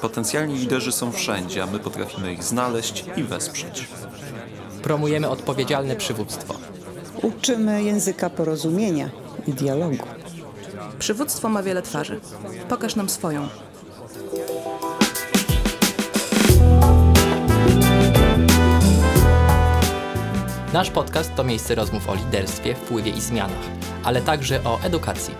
Potencjalni liderzy są wszędzie, a my potrafimy ich znaleźć i wesprzeć. Promujemy odpowiedzialne przywództwo. Uczymy języka porozumienia i dialogu. Przywództwo ma wiele twarzy. Pokaż nam swoją. Nasz podcast to miejsce rozmów o liderstwie, wpływie i zmianach, ale także o edukacji.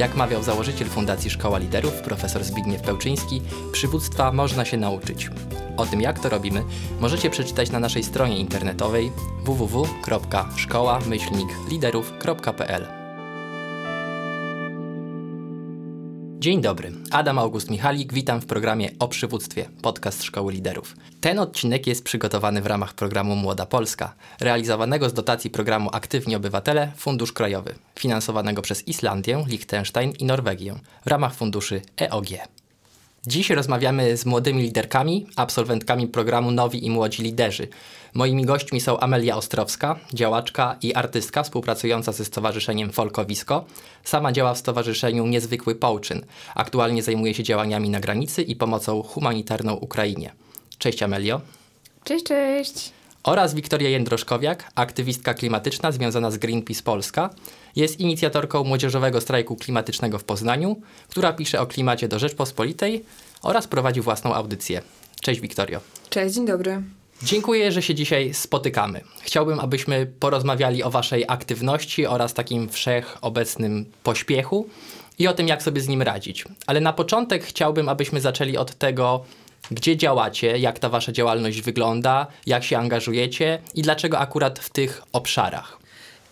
Jak mawiał założyciel Fundacji Szkoła Liderów, profesor Zbigniew Pełczyński, przywództwa można się nauczyć. O tym, jak to robimy, możecie przeczytać na naszej stronie internetowej www.szkoła-liderów.pl. Dzień dobry, Adam August Michalik, witam w programie o przywództwie, podcast Szkoły Liderów. Ten odcinek jest przygotowany w ramach programu Młoda Polska, realizowanego z dotacji programu Aktywni Obywatele Fundusz Krajowy, finansowanego przez Islandię, Liechtenstein i Norwegię w ramach funduszy EOG. Dziś rozmawiamy z młodymi liderkami, absolwentkami programu Nowi i Młodzi Liderzy. Moimi gośćmi są Amelia Ostrowska, działaczka i artystka współpracująca ze Stowarzyszeniem Folkowisko. Sama działa w Stowarzyszeniu Niezwykły Połczyn. Aktualnie zajmuje się działaniami na granicy i pomocą humanitarną Ukrainie. Cześć Amelio. Cześć, cześć. Oraz Wiktoria Jędroszkowiak, aktywistka klimatyczna związana z Greenpeace Polska. Jest inicjatorką młodzieżowego strajku klimatycznego w Poznaniu, która pisze o klimacie do Rzeczpospolitej oraz prowadzi własną audycję. Cześć Wiktorio. Cześć, dzień dobry. Dziękuję, że się dzisiaj spotykamy. Chciałbym, abyśmy porozmawiali o Waszej aktywności oraz takim wszechobecnym pośpiechu i o tym, jak sobie z nim radzić. Ale na początek chciałbym, abyśmy zaczęli od tego, gdzie działacie, jak ta Wasza działalność wygląda, jak się angażujecie i dlaczego akurat w tych obszarach.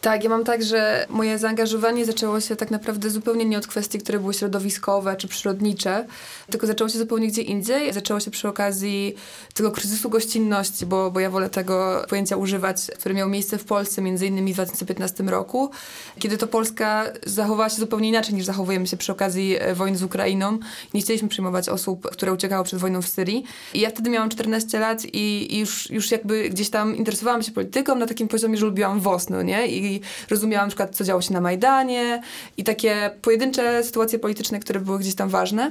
Tak, ja mam tak, że moje zaangażowanie zaczęło się tak naprawdę zupełnie nie od kwestii, które były środowiskowe czy przyrodnicze, tylko zaczęło się zupełnie gdzie indziej. Zaczęło się przy okazji tego kryzysu gościnności, bo, bo ja wolę tego pojęcia używać, który miał miejsce w Polsce między innymi w 2015 roku, kiedy to Polska zachowała się zupełnie inaczej niż zachowujemy się przy okazji e, wojny z Ukrainą. Nie chcieliśmy przyjmować osób, które uciekały przed wojną w Syrii. I ja wtedy miałam 14 lat i, już, już jakby gdzieś tam interesowałam się polityką na takim poziomie, że lubiłam WOS, no nie? I i rozumiałam na przykład, co działo się na Majdanie i takie pojedyncze sytuacje polityczne, które były gdzieś tam ważne.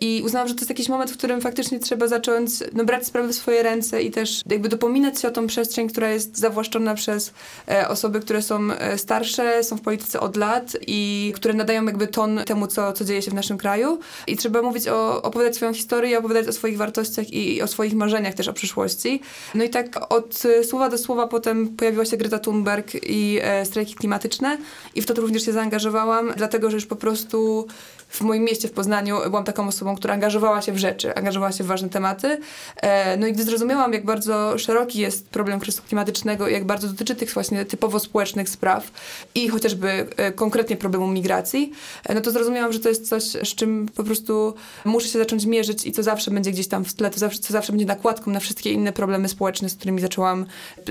I uznałam, że to jest jakiś moment, w którym faktycznie trzeba zacząć no, brać sprawy w swoje ręce i też jakby dopominać się o tą przestrzeń, która jest zawłaszczona przez e, osoby, które są e, starsze, są w polityce od lat i które nadają jakby ton temu, co, co dzieje się w naszym kraju. I trzeba mówić o, opowiadać swoją historię, opowiadać o swoich wartościach i, i o swoich marzeniach też o przyszłości. No i tak od słowa do słowa potem pojawiła się Greta Thunberg i e, strajki klimatyczne i w to również się zaangażowałam, dlatego że już po prostu w moim mieście w Poznaniu byłam taką osobą, która angażowała się w rzeczy, angażowała się w ważne tematy. E, no i gdy zrozumiałam, jak bardzo szeroki jest problem kryzysu klimatycznego i jak bardzo dotyczy tych właśnie typowo społecznych spraw i chociażby e, konkretnie problemu migracji, e, no to zrozumiałam, że to jest coś, z czym po prostu muszę się zacząć mierzyć i co zawsze będzie gdzieś tam w tle, to zawsze, co zawsze będzie nakładką na wszystkie inne problemy społeczne, z którymi zaczęłam,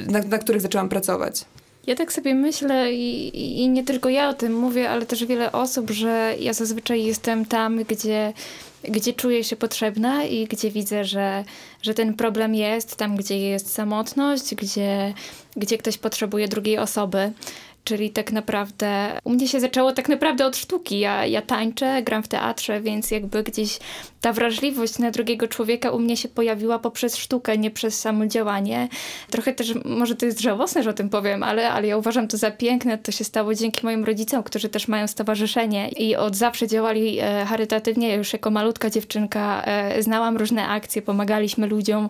na, na których zaczęłam pracować. Ja tak sobie myślę i, i nie tylko ja o tym mówię, ale też wiele osób, że ja zazwyczaj jestem tam, gdzie, gdzie czuję się potrzebna i gdzie widzę, że, że ten problem jest, tam gdzie jest samotność, gdzie, gdzie ktoś potrzebuje drugiej osoby. Czyli tak naprawdę u mnie się zaczęło tak naprawdę od sztuki. Ja, ja tańczę, gram w teatrze, więc jakby gdzieś ta wrażliwość na drugiego człowieka u mnie się pojawiła poprzez sztukę, nie przez samo działanie. Trochę też, może to jest żałosne, że o tym powiem, ale, ale ja uważam to za piękne. To się stało dzięki moim rodzicom, którzy też mają stowarzyszenie i od zawsze działali e, charytatywnie. Ja już jako malutka dziewczynka e, znałam różne akcje, pomagaliśmy ludziom.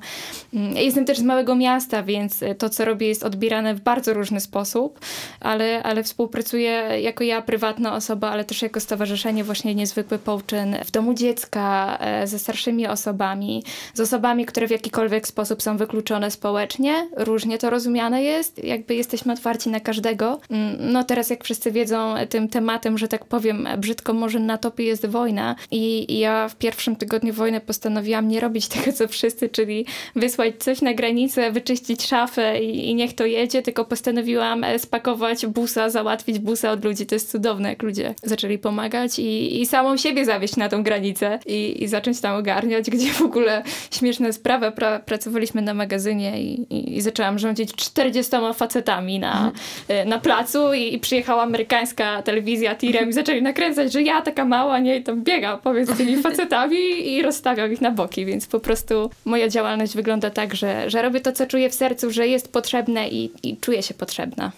Mm, jestem też z małego miasta, więc to, co robię, jest odbierane w bardzo różny sposób, ale, ale współpracuję jako ja, prywatna osoba, ale też jako stowarzyszenie właśnie Niezwykły Połczyn w domu dziecka, E, ze starszymi osobami, z osobami, które w jakikolwiek sposób są wykluczone społecznie. Różnie to rozumiane jest, jakby jesteśmy otwarci na każdego. Mm, no teraz, jak wszyscy wiedzą, tym tematem, że tak powiem, brzydko może na topie jest wojna i ja w pierwszym tygodniu wojny postanowiłam nie robić tego, co wszyscy, czyli wysłać coś na granicę, wyczyścić szafę i, i niech to jedzie, tylko postanowiłam spakować busa, załatwić busa od ludzi. To jest cudowne, jak ludzie zaczęli pomagać i, i samą siebie zawieść na tą granicę i, i zacząć tam ogarniać, gdzie w ogóle śmieszna sprawa. Pra, pracowaliśmy na magazynie i, i, i zaczęłam rządzić 40 facetami na, y, na placu i, i przyjechała amerykańska telewizja tirem i zaczęli nakręcać, że ja taka mała, nie, i tam biega powiedz tymi facetami i rozstawiam ich na boki, więc po prostu moja działalność wygląda tak, że, że robię to, co czuję w sercu, że jest potrzebne i, i czuję się potrzebna.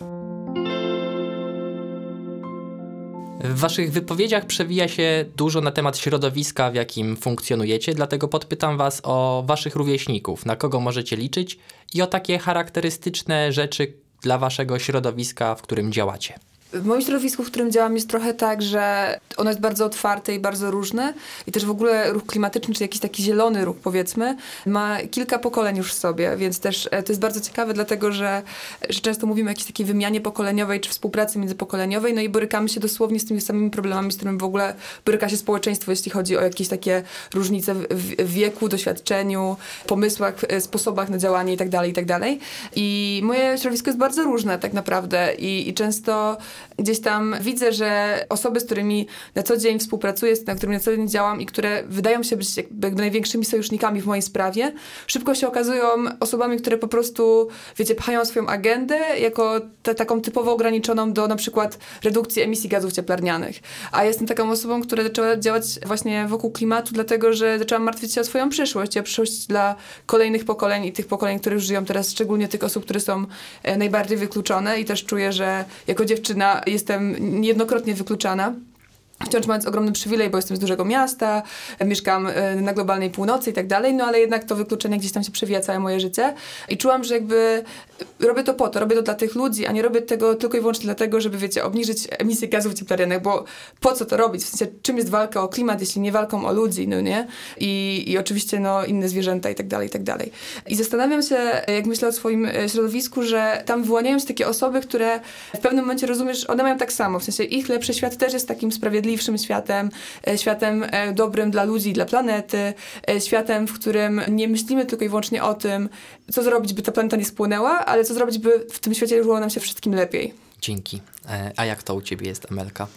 W waszych wypowiedziach przewija się dużo na temat środowiska, w jakim funkcjonujecie, dlatego podpytam was o waszych rówieśników, na kogo możecie liczyć i o takie charakterystyczne rzeczy dla waszego środowiska, w którym działacie. W moim środowisku, w którym działam, jest trochę tak, że ono jest bardzo otwarte i bardzo różne. I też w ogóle ruch klimatyczny, czy jakiś taki zielony ruch, powiedzmy, ma kilka pokoleń już w sobie, więc też e, to jest bardzo ciekawe, dlatego że, że często mówimy o jakiejś takiej wymianie pokoleniowej, czy współpracy międzypokoleniowej, no i borykamy się dosłownie z tymi samymi problemami, z którymi w ogóle boryka się społeczeństwo, jeśli chodzi o jakieś takie różnice w, wieku, doświadczeniu, pomysłach, e, sposobach na działanie itd., itd. I moje środowisko jest bardzo różne tak naprawdę i, i często gdzieś tam widzę, że osoby, z którymi na co dzień współpracuję, z na którymi na co dzień działam i które wydają się być jakby największymi sojusznikami w mojej sprawie, szybko się okazują osobami, które po prostu, wiecie, pchają swoją agendę jako te, taką typowo ograniczoną do na przykład redukcji emisji gazów cieplarnianych. A jestem taką osobą, która zaczęła działać właśnie wokół klimatu, dlatego że zaczęłam martwić się o swoją przyszłość, o przyszłość dla kolejnych pokoleń i tych pokoleń, które już żyją teraz, szczególnie tych osób, które są e, najbardziej wykluczone i też czuję, że jako dziewczyna jestem niejednokrotnie wykluczana. Wciąż mając ogromny przywilej, bo jestem z dużego miasta, mieszkam e, na globalnej północy i tak dalej, no ale jednak to wykluczenie gdzieś tam się przewija całe moje życie. I czułam, że jakby robię to po to, robię to dla tych ludzi, a nie robię tego tylko i wyłącznie dlatego, żeby, wiecie, obniżyć emisję gazów cieplarnianych, bo po co to robić? W sensie, czym jest walka o klimat, jeśli nie walką o ludzi, no nie? I, i oczywiście, no, inne zwierzęta i tak dalej, i tak dalej. I zastanawiam się, jak myślę o swoim e, środowisku, że tam wyłaniają się takie osoby, które w pewnym momencie rozumiesz, one mają tak samo, w sensie ich lepszy świat też jest takim sprawiedliwszym światem, e, światem e, dobrym dla ludzi, dla planety, e, światem, w którym nie myślimy tylko i wyłącznie o tym, co zrobić, by ta planeta nie spłynęła, ale co zrobić, by w tym świecie żyło nam się wszystkim lepiej. Dzięki. A jak to u ciebie jest, Amelka?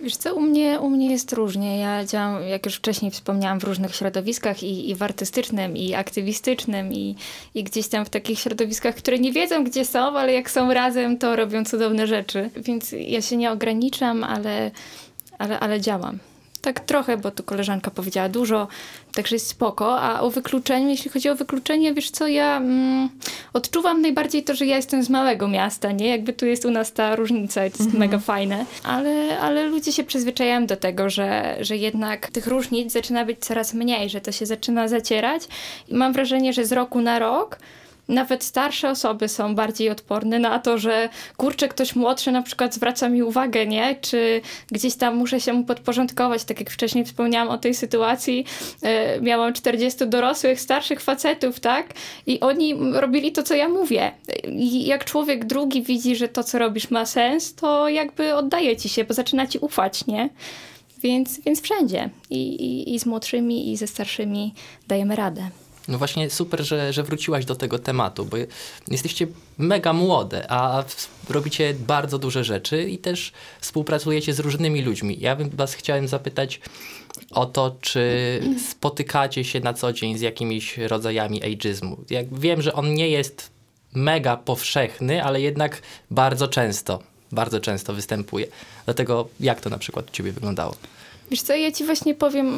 Wiesz co, u mnie, u mnie jest różnie. Ja działam, jak już wcześniej wspomniałam, w różnych środowiskach i, i w artystycznym, i aktywistycznym, i, i gdzieś tam w takich środowiskach, które nie wiedzą, gdzie są, ale jak są razem, to robią cudowne rzeczy. Więc ja się nie ograniczam, ale, ale, ale działam. Tak trochę, bo tu koleżanka powiedziała dużo, także jest spoko. A o wykluczeniu, jeśli chodzi o wykluczenie, wiesz co, ja mm, odczuwam najbardziej to, że ja jestem z małego miasta, nie? Jakby tu jest u nas ta różnica i to jest mega fajne. Ale, ale ludzie się przyzwyczajają do tego, że, że jednak tych różnic zaczyna być coraz mniej, że to się zaczyna zacierać. I mam wrażenie, że z roku na rok nawet starsze osoby są bardziej odporne na to, że kurczę, ktoś młodszy na przykład zwraca mi uwagę, nie? Czy gdzieś tam muszę się mu podporządkować, tak jak wcześniej wspomniałam o tej sytuacji. E, miałam 40 dorosłych, starszych facetów, tak? I oni robili to, co ja mówię. I jak człowiek drugi widzi, że to, co robisz ma sens, to jakby oddaje ci się, bo zaczyna ci ufać, nie? Więc, więc wszędzie. I, i, I z młodszymi, i ze starszymi dajemy radę. No właśnie super, że, że wróciłaś do tego tematu, bo jesteście mega młode, a robicie bardzo duże rzeczy i też współpracujecie z różnymi ludźmi. Ja bym was chciałem zapytać o to, czy spotykacie się na co dzień z jakimiś rodzajami ageizmu. Jak wiem, że on nie jest mega powszechny, ale jednak bardzo często, bardzo często występuje. Dlatego jak to na przykład u ciebie wyglądało? Wiesz co, ja ci właśnie powiem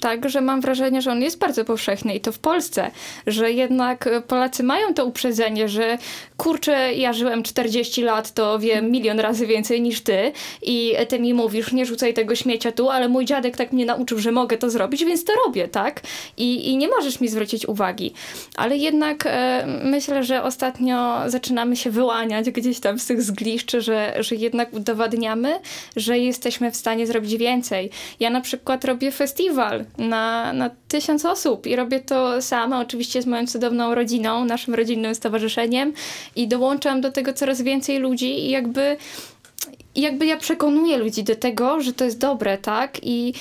tak, że mam wrażenie, że on jest bardzo powszechny i to w Polsce, że jednak Polacy mają to uprzedzenie, że kurczę, ja żyłem 40 lat, to wiem milion razy więcej niż ty i ty mi mówisz, nie rzucaj tego śmiecia tu, ale mój dziadek tak mnie nauczył, że mogę to zrobić, więc to robię, tak? I, i nie możesz mi zwrócić uwagi. Ale jednak e, myślę, że ostatnio zaczynamy się wyłaniać gdzieś tam z tych zgliszczy, że, że jednak udowadniamy, że jesteśmy w stanie zrobić więcej. Ja na przykład robię festiwal na, na tysiąc osób i robię to sama, oczywiście z moją cudowną rodziną, naszym rodzinnym stowarzyszeniem i dołączam do tego coraz więcej ludzi i jakby, jakby ja przekonuję ludzi do tego, że to jest dobre, tak? I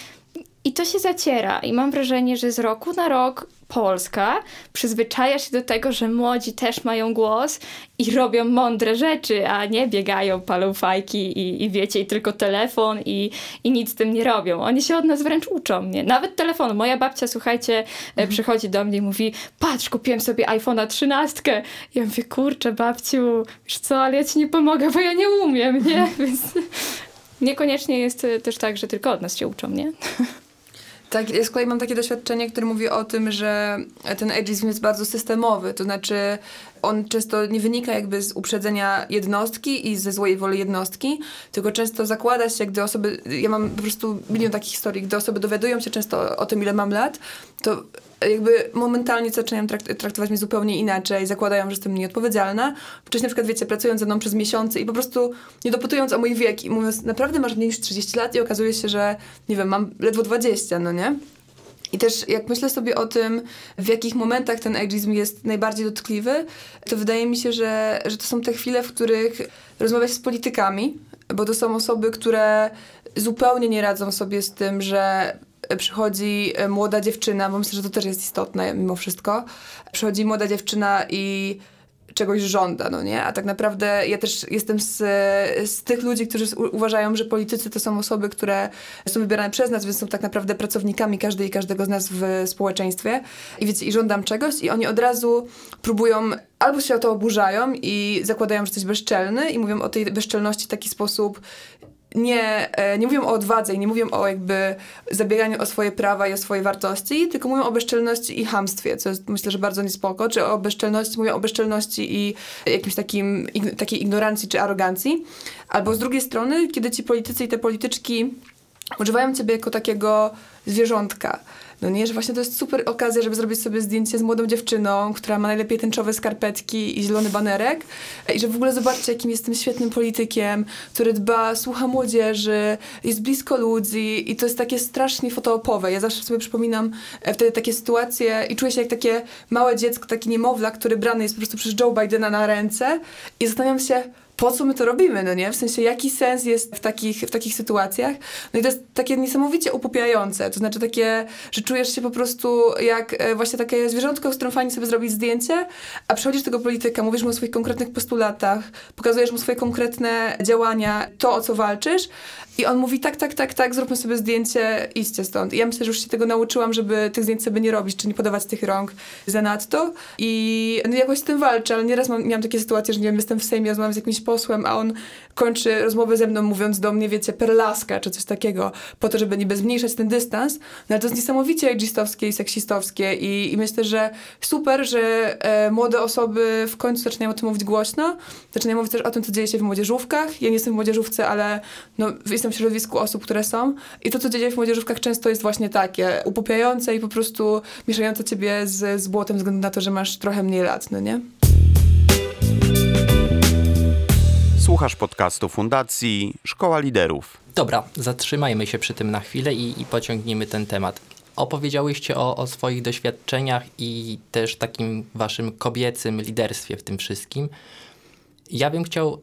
I to się zaciera. I mam wrażenie, że z roku na rok Polska przyzwyczaja się do tego, że młodzi też mają głos i robią mądre rzeczy, a nie biegają, palą fajki i, i wiecie, i tylko telefon i, i nic z tym nie robią. Oni się od nas wręcz uczą, nie? Nawet telefonu. Moja babcia, słuchajcie, e, przychodzi do mnie i mówi, patrz, kupiłem sobie iPhone'a 13. Ja mówię, kurczę, babciu, wiesz co, ale ja ci nie pomogę, bo ja nie umiem, nie? Więc niekoniecznie jest e, też tak, że tylko od nas się uczą, nie? Tak, ja z kolei mam takie doświadczenie, które mówi o tym, że ten ageizm jest bardzo systemowy, to znaczy on często nie wynika jakby z uprzedzenia jednostki i ze złej woli jednostki, tylko często zakłada się, gdy osoby, ja mam po prostu milion takich historii, gdy osoby dowiadują się często o, tym, ile mam lat, to jakby momentalnie zaczynają trakt- traktować mnie zupełnie inaczej, zakładają, że jestem nieodpowiedzialna. Wcześniej na przykład, wiecie, pracując ze mną przez miesiące i po prostu nie dopytując o mój wiek i mówiąc, naprawdę masz mniej niż 30 lat i okazuje się, że nie wiem, mam ledwo 20, no nie? I też jak myślę sobie o tym, w jakich momentach ten ageizm jest najbardziej dotkliwy, to wydaje mi się, że, że to są te chwile, w których rozmawia się z politykami, bo to są osoby, które zupełnie nie radzą sobie z tym, że przychodzi młoda dziewczyna, bo myślę, że to też jest istotne mimo wszystko. Przychodzi młoda dziewczyna i czegoś żąda, no nie? A tak naprawdę ja też jestem z, z tych ludzi, którzy uważają, że politycy to są osoby, które są wybierane przez nas, więc są tak naprawdę pracownikami każdej i każdego z nas w społeczeństwie. I wiecie, i żądam czegoś i oni od razu próbują albo się o to oburzają i zakładają, że jesteś bezczelny i mówią o tej bezczelności w taki sposób nie, e, nie mówią o odwadze i nie mówią o jakby zabieganiu o swoje prawa i o swoje wartości, tylko mówią o bezczelności i hamstwie, co jest myślę, że bardzo niespoko, czy o bezczelności, mówią o bezczelności i jakimś takim, takiej ignorancji czy arogancji. Albo z drugiej strony, kiedy ci politycy i te polityczki używają ciebie jako takiego zwierzątka. No nie, że właśnie to jest super okazja, żeby zrobić sobie zdjęcie z młodą dziewczyną, która ma najlepiej tęczowe skarpetki i zielony banerek. I że w ogóle zobaczcie, jakim jestem świetnym politykiem, który dba, słucha młodzieży, jest blisko ludzi i to jest takie strasznie fotoopowe. Ja zawsze sobie przypominam e, wtedy takie sytuacje i czuję się jak takie małe dziecko, taki niemowlak, który brany jest po prostu przez Joe Bidena na ręce i zastanawiam się, po co my to robimy, no nie? W sensie, jaki sens jest w takich, w takich sytuacjach? No i to jest takie niesamowicie upupiające, to znaczy takie, że czujesz się po prostu jak e, właśnie takie zwierzątko, z którym fajnie sobie zrobić zdjęcie, a przychodzisz do tego polityka, mówisz mu o swoich konkretnych postulatach, pokazujesz mu swoje konkretne działania, to o co walczysz i on mówi tak, tak, tak, tak, zróbmy sobie zdjęcie, idźcie stąd. I ja myślę, że już się tego nauczyłam, żeby tych zdjęć sobie nie robić, czy nie podawać tych rąk zanadto i no, jakoś z tym walczę, ale nieraz mam, miałam takie sytuacje, że nie wiem, jestem w Sejmie, rozmawiam z jakimś posłem, a on kończy rozmowę ze mną mówiąc do mnie, wiecie, perlaska, czy coś takiego, po to, żeby niby zmniejszać ten dystans, no ale to jest niesamowicie ageistowskie i seksistowskie i, i myślę, że super, że e, młode osoby w końcu zaczynają o tym mówić głośno, zaczynają mówić też o tym, co dzieje się w młodzieżówkach. Ja nie jestem w młodzieżówce, ale no, jestem w środowisku osób, które są i to, co dzieje się w młodzieżówkach często jest właśnie takie upupiające i po prostu mieszające ciebie z, z błotem względu na to, że masz trochę mniej lat, no nie? Słuchasz podcastu Fundacji Szkoła Liderów. Dobra, zatrzymajmy się przy tym na chwilę i, i pociągnijmy ten temat. Opowiedziałyście o, o swoich doświadczeniach i też takim waszym kobiecym liderstwie w tym wszystkim. Ja bym chciał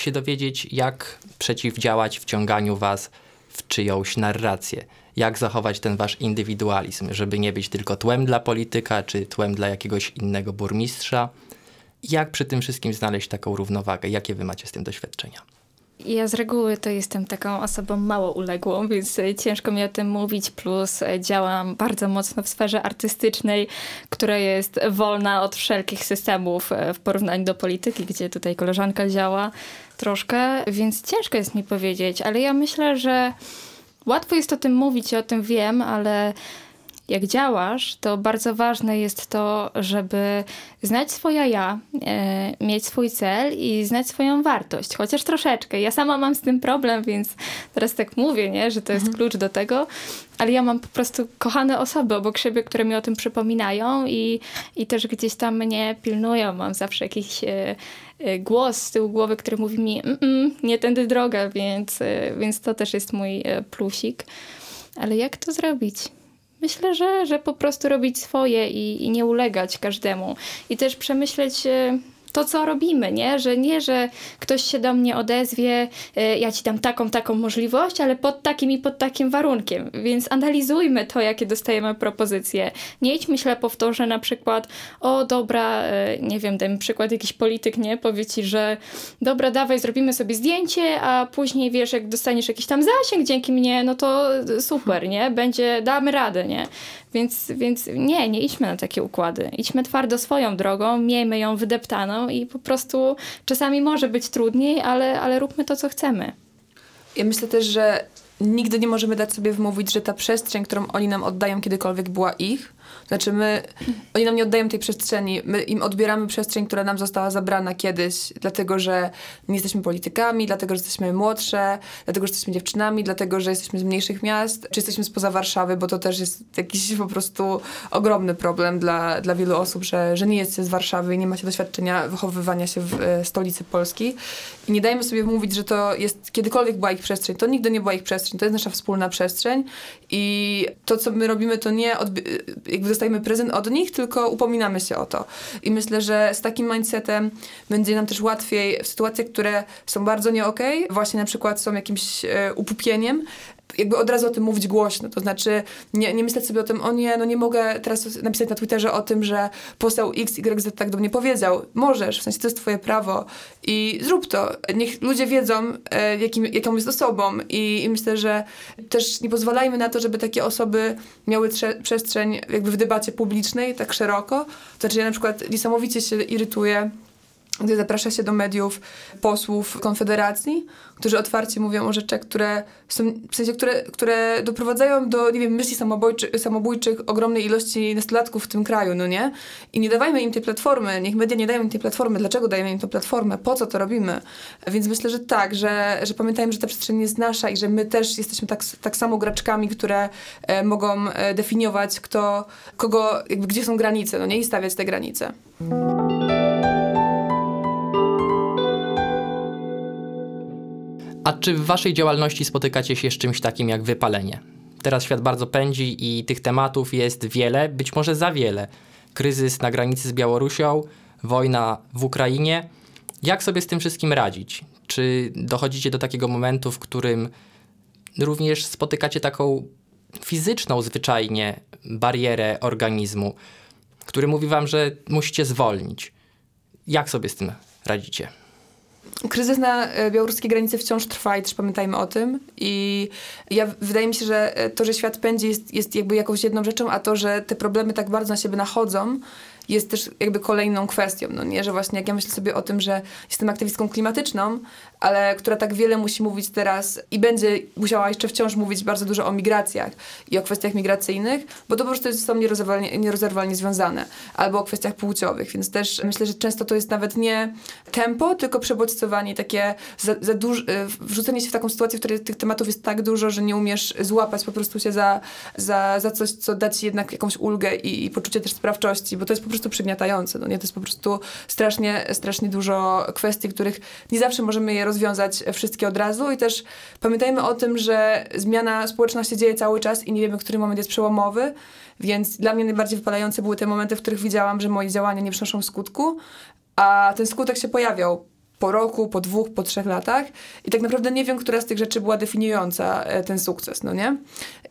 się dowiedzieć, jak przeciwdziałać wciąganiu was w czyjąś narrację. Jak zachować ten wasz indywidualizm, żeby nie być tylko tłem dla polityka, czy tłem dla jakiegoś innego burmistrza. Jak przy tym wszystkim znaleźć taką równowagę? Jakie wy macie z tym doświadczenia? Ja z reguły to jestem taką osobą mało uległą, więc e, ciężko mi o tym mówić, plus e, działam bardzo mocno w sferze artystycznej, która jest wolna od wszelkich systemów e, w porównaniu do polityki, gdzie tutaj koleżanka działa troszkę, więc ciężko jest mi powiedzieć, ale ja myślę, że łatwo jest o tym mówić i o tym wiem, ale jak działasz, to bardzo ważne jest to, żeby znać swoje ja, e, mieć swój cel i znać swoją wartość, chociaż troszeczkę. Ja sama mam z tym problem, więc teraz tak mówię, nie, że to jest klucz do tego, ale ja mam po prostu kochane osoby obok siebie, które mi o tym przypominają i, i też gdzieś tam mnie pilnują. Mam zawsze jakiś e, e, głos z tyłu głowy, który mówi mi, mm, mm, nie tędy droga, więc, więc to też jest mój plusik. Ale jak to zrobić? Myślę, że, że po prostu robić swoje i, i nie ulegać każdemu. I też przemyśleć e, to, co robimy, nie? Że nie, że ktoś się do mnie odezwie, y, ja ci dam taką, taką możliwość, ale pod takim i pod takim warunkiem. Więc analizujmy to, jakie dostajemy propozycje. Nie idźmy ślepo w to, że na przykład, o dobra, y, nie wiem, dajmy przykład, jakiś polityk, nie? Powie ci, że dobra, dawaj, zrobimy sobie zdjęcie, a później, wiesz, jak dostaniesz jakiś tam zasięg dzięki mnie, no to super, nie? Będzie, damy radę, nie? Więc, więc nie, nie idźmy na takie układy. Idźmy twardo swoją drogą, miejmy ją wydeptaną i po prostu czasami może być trudniej, ale, ale róbmy to, co chcemy. Ja myślę też, że nigdy nie możemy dać sobie wmówić, że ta przestrzeń, którą oni nam oddają kiedykolwiek była ich. Znaczy my, oni nam nie oddają tej przestrzeni, my im odbieramy przestrzeń, która nam została zabrana kiedyś, dlatego że nie jesteśmy politykami, dlatego że jesteśmy młodsze, dlatego że jesteśmy dziewczynami, dlatego że jesteśmy z mniejszych miast, czy jesteśmy spoza Warszawy, bo to też jest jakiś po prostu ogromny problem dla, dla wielu osób, że, że nie jesteście z Warszawy i nie macie doświadczenia wychowywania się w e, stolicy Polski. I nie dajmy sobie mówić, że to jest kiedykolwiek była ich przestrzeń. To nigdy nie była ich przestrzeń, to jest nasza wspólna przestrzeń i to, co my robimy, to nie jakby dostajemy prezent od nich, tylko upominamy się o to. I myślę, że z takim mindsetem będzie nam też łatwiej w sytuacjach, które są bardzo nie okej, właśnie na przykład są jakimś e, upupieniem, jakby od razu o tym mówić głośno, to znaczy nie, nie myśleć sobie o tym, o nie, no nie mogę teraz napisać na Twitterze o tym, że poseł XYZ tak do mnie powiedział. Możesz, w sensie to jest twoje prawo i zrób to. Niech ludzie wiedzą, e, jakim, jaką jest osobą I, i myślę, że też nie pozwalajmy na to, żeby takie osoby miały trze- przestrzeń jakby w debacie publicznej tak szeroko. To znaczy ja na przykład niesamowicie się irytuję gdy zaprasza się do mediów posłów Konfederacji, którzy otwarcie mówią o rzeczach, które są, w sensie, które, które doprowadzają do, nie wiem, myśli samobójczy, samobójczych ogromnej ilości nastolatków w tym kraju, no nie? I nie dawajmy im tej platformy, niech media nie dają im tej platformy. Dlaczego dajemy im tę platformę? Po co to robimy? Więc myślę, że tak, że, że pamiętajmy, że ta przestrzeń jest nasza i że my też jesteśmy tak, tak samo graczkami, które e, mogą e, definiować, kto, kogo, jakby, gdzie są granice, no nie? I stawiać te granice. A czy w waszej działalności spotykacie się z czymś takim jak wypalenie? Teraz świat bardzo pędzi i tych tematów jest wiele, być może za wiele. Kryzys na granicy z Białorusią, wojna w Ukrainie. Jak sobie z tym wszystkim radzić? Czy dochodzicie do takiego momentu, w którym również spotykacie taką fizyczną zwyczajnie barierę organizmu, który mówi wam, że musicie zwolnić? Jak sobie z tym radzicie? Kryzys na e, białoruskiej granicy wciąż trwa i też pamiętajmy o tym. I ja wydaje mi się, że e, to, że świat pędzi jest, jest jakby jakąś jedną rzeczą, a to, że te problemy tak bardzo na siebie nachodzą, jest też jakby kolejną kwestią, no nie? Że właśnie jak ja myślę sobie o tym, że jestem aktywistką klimatyczną, ale która tak wiele musi mówić teraz i będzie musiała jeszcze wciąż mówić bardzo dużo o migracjach i o kwestiach migracyjnych, bo to po prostu jest, są nierozerwalnie, nierozerwalnie związane, albo o kwestiach płciowych, więc też myślę, że często to jest nawet nie tempo, tylko przebodźcowanie, takie za, za duż, y, wrzucenie się w taką sytuację, w której tych tematów jest tak dużo, że nie umiesz złapać po prostu się za, za, za coś, co da ci jednak jakąś ulgę i, i poczucie też sprawczości, bo to jest po prostu przygniatające, no nie? To jest po prostu strasznie, strasznie dużo kwestii, których nie zawsze możemy je rozwiązać wszystkie od razu. I też pamiętajmy o tym, że zmiana społeczna się dzieje cały czas i nie wiemy, który moment jest przełomowy, więc dla mnie najbardziej wypalające były te momenty, w których widziałam, że moje działania nie przynoszą skutku, a ten skutek się pojawiał po roku, po dwóch, po trzech latach i tak naprawdę nie wiem, która z tych rzeczy była definiująca e, ten sukces, no nie?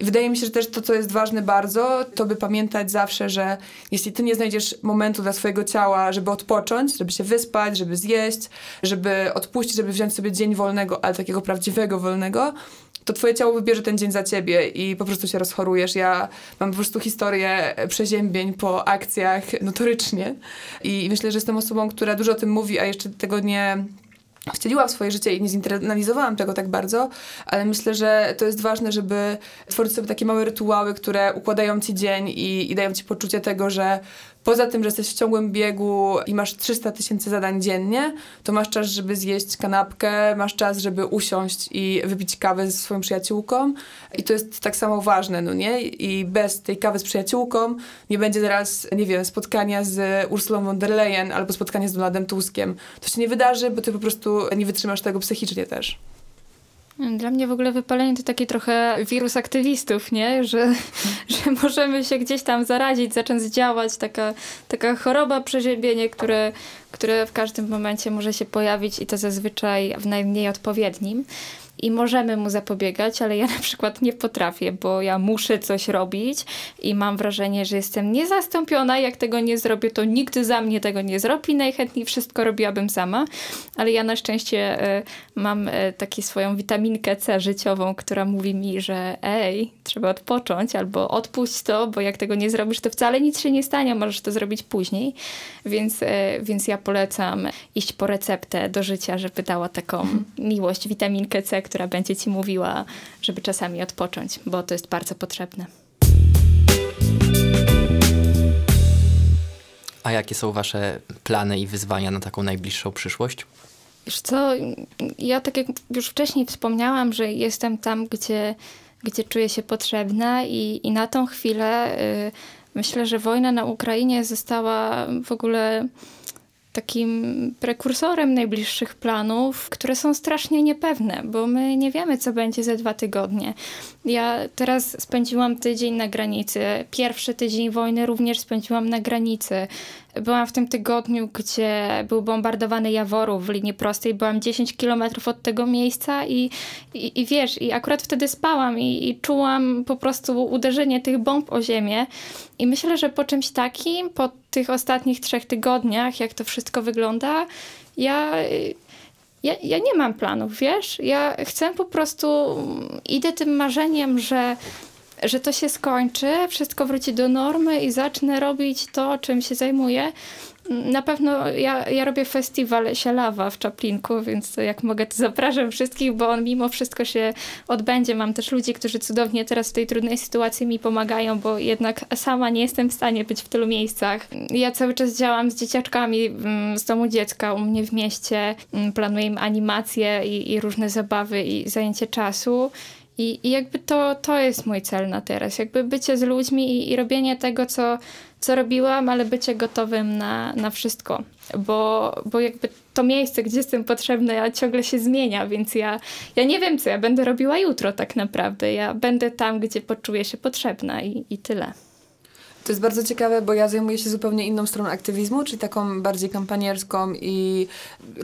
Wydaje mi się, że też to, co jest ważne bardzo, to by pamiętać zawsze, że jeśli ty nie znajdziesz momentu dla swojego ciała, żeby odpocząć, żeby się wyspać, żeby zjeść, żeby odpuścić, żeby wziąć sobie dzień wolnego, ale takiego prawdziwego wolnego, to twoje ciało wybierze ten dzień za ciebie i po prostu się rozchorujesz. Ja mam po prostu historię przeziębień po akcjach notorycznie i myślę, że jestem osobą, która dużo o tym mówi, a jeszcze tego nie wcieliła w swoje życie i nie zinternalizowałam tego tak bardzo, ale myślę, że to jest ważne, żeby tworzyć sobie takie małe rytuały, które układają ci dzień i, i dają ci poczucie tego, że poza tym, że jesteś w ciągłym biegu i masz 300 tysięcy zadań dziennie, to masz czas, żeby zjeść kanapkę, masz czas, żeby usiąść i wypić kawę ze swoją przyjaciółką i to jest tak samo ważne, no nie? I bez tej kawy z przyjaciółką nie będzie teraz, nie wiem, spotkania z Ursulą von der Leyen albo spotkania z Donaldem Tuskiem. To się nie wydarzy, bo ty po prostu nie wytrzymasz tego psychicznie też. Dla mnie w ogóle wypalenie to taki trochę wirus aktywistów, nie? Że, że możemy się gdzieś tam zarazić, zacząć działać. Taka, taka choroba, przeziębienie, które, które w każdym momencie może się pojawić i to zazwyczaj w najmniej odpowiednim. I możemy mu zapobiegać, ale ja na przykład nie potrafię, bo ja muszę coś robić i mam wrażenie, że jestem niezastąpiona. Jak tego nie zrobię, to nikt za mnie tego nie zrobi. Najchętniej wszystko robiłabym sama, ale ja na szczęście y, mam y, taką swoją witaminkę C życiową, która mówi mi, że ej, trzeba odpocząć albo odpuść to, bo jak tego nie zrobisz, to wcale nic się nie stanie, możesz to zrobić później. Więc, y, więc ja polecam iść po receptę do życia, żeby dała taką miłość, witaminkę C, która będzie ci mówiła, żeby czasami odpocząć, bo to jest bardzo potrzebne. A jakie są wasze plany i wyzwania na taką najbliższą przyszłość? Wiesz co, ja tak jak już wcześniej wspomniałam, że jestem tam, gdzie, gdzie czuję się potrzebna i, i na tą chwilę y, myślę, że wojna na Ukrainie została w ogóle takim prekursorem najbliższych planów, które są strasznie niepewne, bo my nie wiemy, co będzie za dwa tygodnie. Ja teraz spędziłam tydzień na granicy. Pierwszy tydzień wojny również spędziłam na granicy. Byłam w tym tygodniu, gdzie był bombardowany Jaworów w linii prostej. Byłam 10 kilometrów od tego miejsca i, i, i wiesz, i akurat wtedy spałam i, i czułam po prostu uderzenie tych bomb o ziemię. I myślę, że po czymś takim, po tych ostatnich trzech tygodniach, jak to wszystko wygląda, ja ja, ja nie mam planów, wiesz? Ja chcę po prostu, idę tym marzeniem, że, że to się skończy, wszystko wróci do normy i zacznę robić to, czym się zajmuję. Na pewno ja, ja robię festiwal Sielawa w Czaplinku, więc jak mogę, to zapraszam wszystkich, bo on mimo wszystko się odbędzie. Mam też ludzi, którzy cudownie teraz w tej trudnej sytuacji mi pomagają, bo jednak sama nie jestem w stanie być w tylu miejscach. Ja cały czas działam z dzieciaczkami mm, z domu dziecka u mnie w mieście. Mm, Planuję im animacje i, i różne zabawy i zajęcie czasu. I, I jakby to, to jest mój cel na teraz. Jakby bycie z ludźmi i, i robienie tego, co, co robiłam, ale bycie gotowym na, na wszystko. Bo, bo jakby to miejsce, gdzie jestem potrzebna, ciągle się zmienia, więc ja, ja nie wiem, co ja będę robiła jutro tak naprawdę. Ja będę tam, gdzie poczuję się potrzebna i, i tyle. To jest bardzo ciekawe, bo ja zajmuję się zupełnie inną stroną aktywizmu, czyli taką bardziej kampanierską i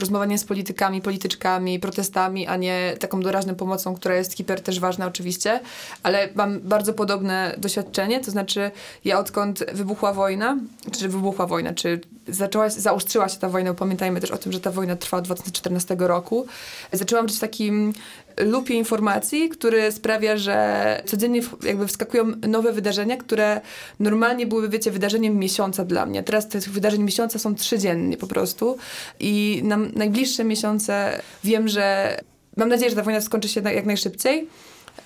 rozmawianiem z politykami, polityczkami, protestami, a nie taką doraźną pomocą, która jest hiper też ważna oczywiście, ale mam bardzo podobne doświadczenie, to znaczy ja odkąd wybuchła wojna, czy wybuchła wojna, czy zaczęła, zaostrzyła się ta wojna, pamiętajmy też o tym, że ta wojna trwa od 2014 roku, zaczęłam żyć w takim lupie informacji, który sprawia, że codziennie jakby wskakują nowe wydarzenia, które normalnie byłyby, wiecie, wydarzeniem miesiąca dla mnie. Teraz tych wydarzeń miesiąca są trzydziennie po prostu i na najbliższe miesiące wiem, że mam nadzieję, że ta wojna skończy się jak najszybciej.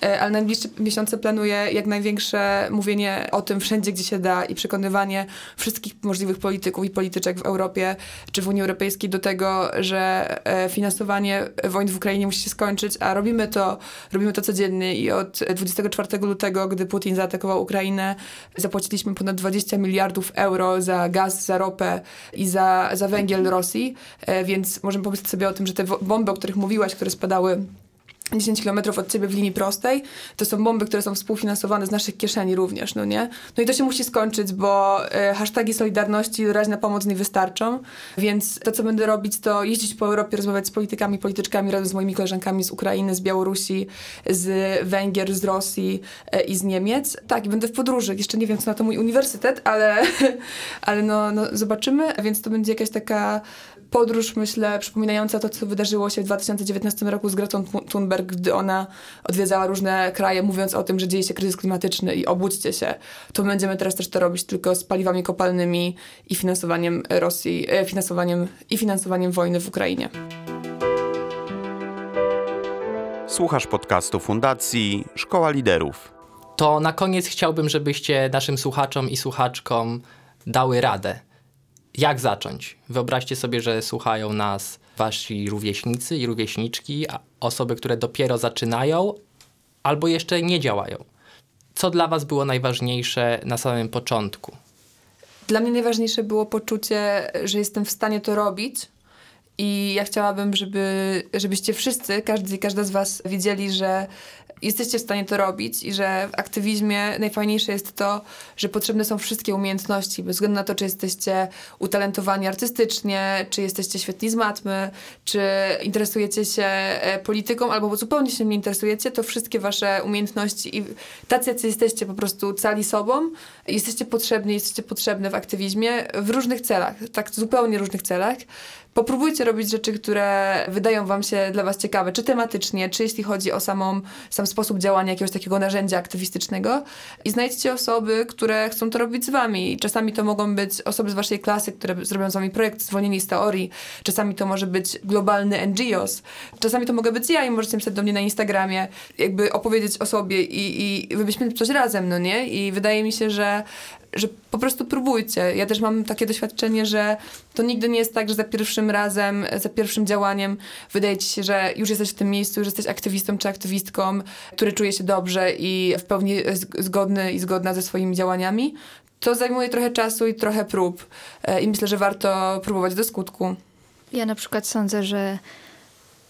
E, ale najbliższe miesiące planuję jak największe mówienie o tym wszędzie, gdzie się da i przekonywanie wszystkich możliwych polityków i polityczek w Europie czy w Unii Europejskiej do tego, że e, finansowanie wojny w Ukrainie musi się skończyć, a robimy to, robimy to codziennie. I od 24 lutego, gdy Putin zaatakował Ukrainę, zapłaciliśmy ponad 20 miliardów euro za gaz, za ropę i za, za węgiel Rosji, e, więc możemy pomyśleć sobie o tym, że te bomby, o których mówiłaś, które spadały 10 kilometrów od ciebie w linii prostej, to są bomby, które są współfinansowane z naszych kieszeni również, no nie? No i to się musi skończyć, bo e, hashtagi Solidarności na pomoc nie wystarczą, więc to, co będę robić, to jeździć po Europie, rozmawiać z politykami, polityczkami razem z moimi koleżankami z Ukrainy, z Białorusi, z Węgier, z Rosji e, i z Niemiec. Tak, i będę w podróży. Jeszcze nie wiem, co na to mój uniwersytet, ale, ale no, no zobaczymy, więc to będzie jakaś taka podróż, myślę, przypominająca to, co wydarzyło się w 2019 roku z Gretą Thunberg, gdy ona odwiedzała różne kraje, mówiąc o tym, że dzieje się kryzys klimatyczny i obudźcie się. To będziemy teraz też to robić tylko z paliwami kopalnymi i finansowaniem Rosji, e, finansowaniem i finansowaniem wojny w Ukrainie. Słuchasz podcastu Fundacji Szkoła Liderów. To na koniec chciałbym, żebyście naszym słuchaczom i słuchaczkom dały radę. Jak zacząć? Wyobraźcie sobie, że słuchają nas wasi rówieśnicy i rówieśniczki, osoby, które dopiero zaczynają albo jeszcze nie działają. Co dla was było najważniejsze na samym początku? Dla mnie najważniejsze było poczucie, że jestem w stanie to robić I ja chciałabym, żeby, żebyście wszyscy, każdy i każda z was wiedzieli, że jesteście w stanie to robić i że w aktywizmie najfajniejsze jest to, że potrzebne są wszystkie umiejętności, bez względu na to, czy jesteście utalentowani artystycznie, czy jesteście świetni z matmy, czy interesujecie się e, polityką, albo zupełnie się nie interesujecie, to wszystkie wasze umiejętności i tacy, jacy jesteście po prostu cali sobą, jesteście potrzebni, jesteście potrzebne w aktywizmie w różnych celach, tak zupełnie różnych celach. Popróbujcie robić rzeczy, które wydają wam się dla was ciekawe, czy tematycznie, czy jeśli chodzi o samą, sam sposób działania jakiegoś takiego narzędzia aktywistycznego i znajdźcie osoby, które chcą to robić z wami. Czasami to mogą być osoby z waszej klasy, które zrobią z wami projekt Zwolnieni z teorii, czasami to może być globalny NGOs, czasami to mogę być ja i możecie pisać do mnie na Instagramie, jakby opowiedzieć o sobie i, i wymyślimy coś razem, no nie? I wydaje mi się, że że po prostu próbujcie. Ja też mam takie doświadczenie, że to nigdy nie jest tak, że za pierwszym razem, za pierwszym działaniem wydaje ci się, że już jesteś w tym miejscu, już jesteś aktywistą czy aktywistką, który czuje się dobrze i w pełni zgodny i zgodna ze swoimi działaniami. To zajmuje trochę czasu i trochę prób e, i myślę, że warto próbować do skutku. Ja na przykład sądzę, że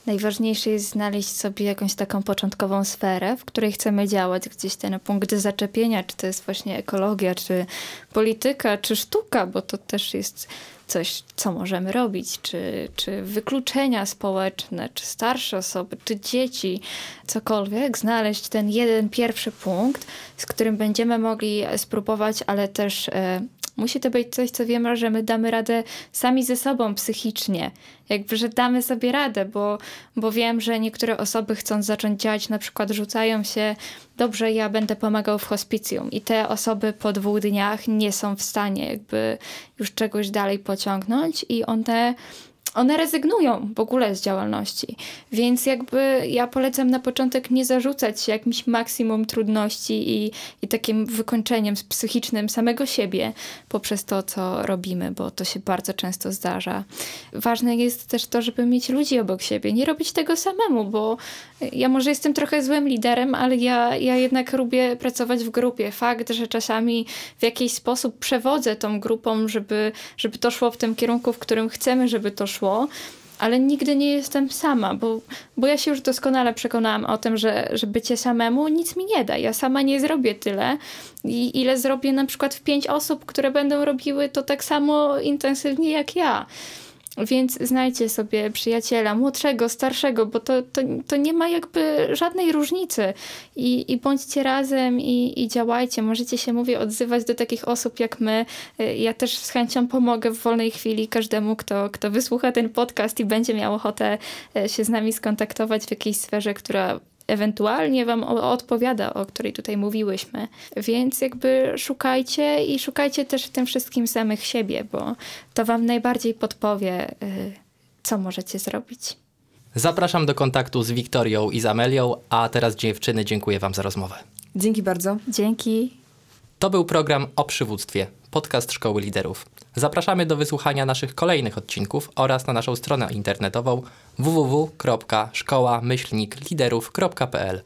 najważniejsze jest znaleźć sobie jakąś taką początkową sferę, w której chcemy działać, gdzieś ten punkt zaczepienia, czy to jest właśnie ekologia, czy polityka, czy sztuka, bo to też jest coś, co możemy robić, czy, czy wykluczenia społeczne, czy starsze osoby, czy dzieci, cokolwiek, znaleźć ten jeden pierwszy punkt, z którym będziemy mogli spróbować, ale też e, musi to być coś, co wiemy, że my damy radę sami ze sobą psychicznie. Jakby, że damy sobie radę, bo, bo wiem, że niektóre osoby chcąc zacząć działać, na przykład rzucają się, dobrze, ja będę pomagał w hospicjum i te osoby po dwóch dniach nie są w stanie jakby już czegoś dalej pociągnąć i one one rezygnują w ogóle z działalności. Więc jakby ja polecam na początek nie zarzucać się jakimś maksimum trudności i, i takim wykończeniem psychicznym samego siebie poprzez to, co robimy, bo to się bardzo często zdarza. Ważne jest też to, żeby mieć ludzi obok siebie, nie robić tego samemu, bo ja może jestem trochę złym liderem, ale ja, ja jednak lubię pracować w grupie. Fakt, że czasami w jakiś sposób przewodzę tą grupą, żeby, żeby to szło w tym kierunku, w którym chcemy, żeby to szło, ale nigdy nie jestem sama, bo, bo ja się już doskonale przekonałam o tym, że, że bycie samemu nic mi nie da. Ja sama nie zrobię tyle, i ile zrobię na przykład w pięć osób, które będą robiły to tak samo intensywnie jak ja. Więc znajdźcie sobie przyjaciela, młodszego, starszego, bo to, to, to nie ma jakby żadnej różnicy. I, i bądźcie razem i, i działajcie. Możecie się, mówię, odzywać do takich osób jak my. Y, Ja też z chęcią pomogę w wolnej chwili każdemu, kto, kto wysłucha ten podcast i będzie miał ochotę y, się z nami skontaktować w jakiejś sferze, która ewentualnie wam odpowiada, o której tutaj mówiłyśmy. Więc jakby szukajcie i szukajcie też w tym wszystkim samych siebie, bo to wam najbardziej podpowie, y, co możecie zrobić. Zapraszam do kontaktu z Wiktorią i z Amelią, a teraz dziewczyny dziękuję wam za rozmowę. Dzięki bardzo. Dzięki. To był program o przywództwie, podcast Szkoły Liderów. Zapraszamy do wysłuchania naszych kolejnych odcinków oraz na naszą stronę internetową www.szkołamyślnikliderów.pl.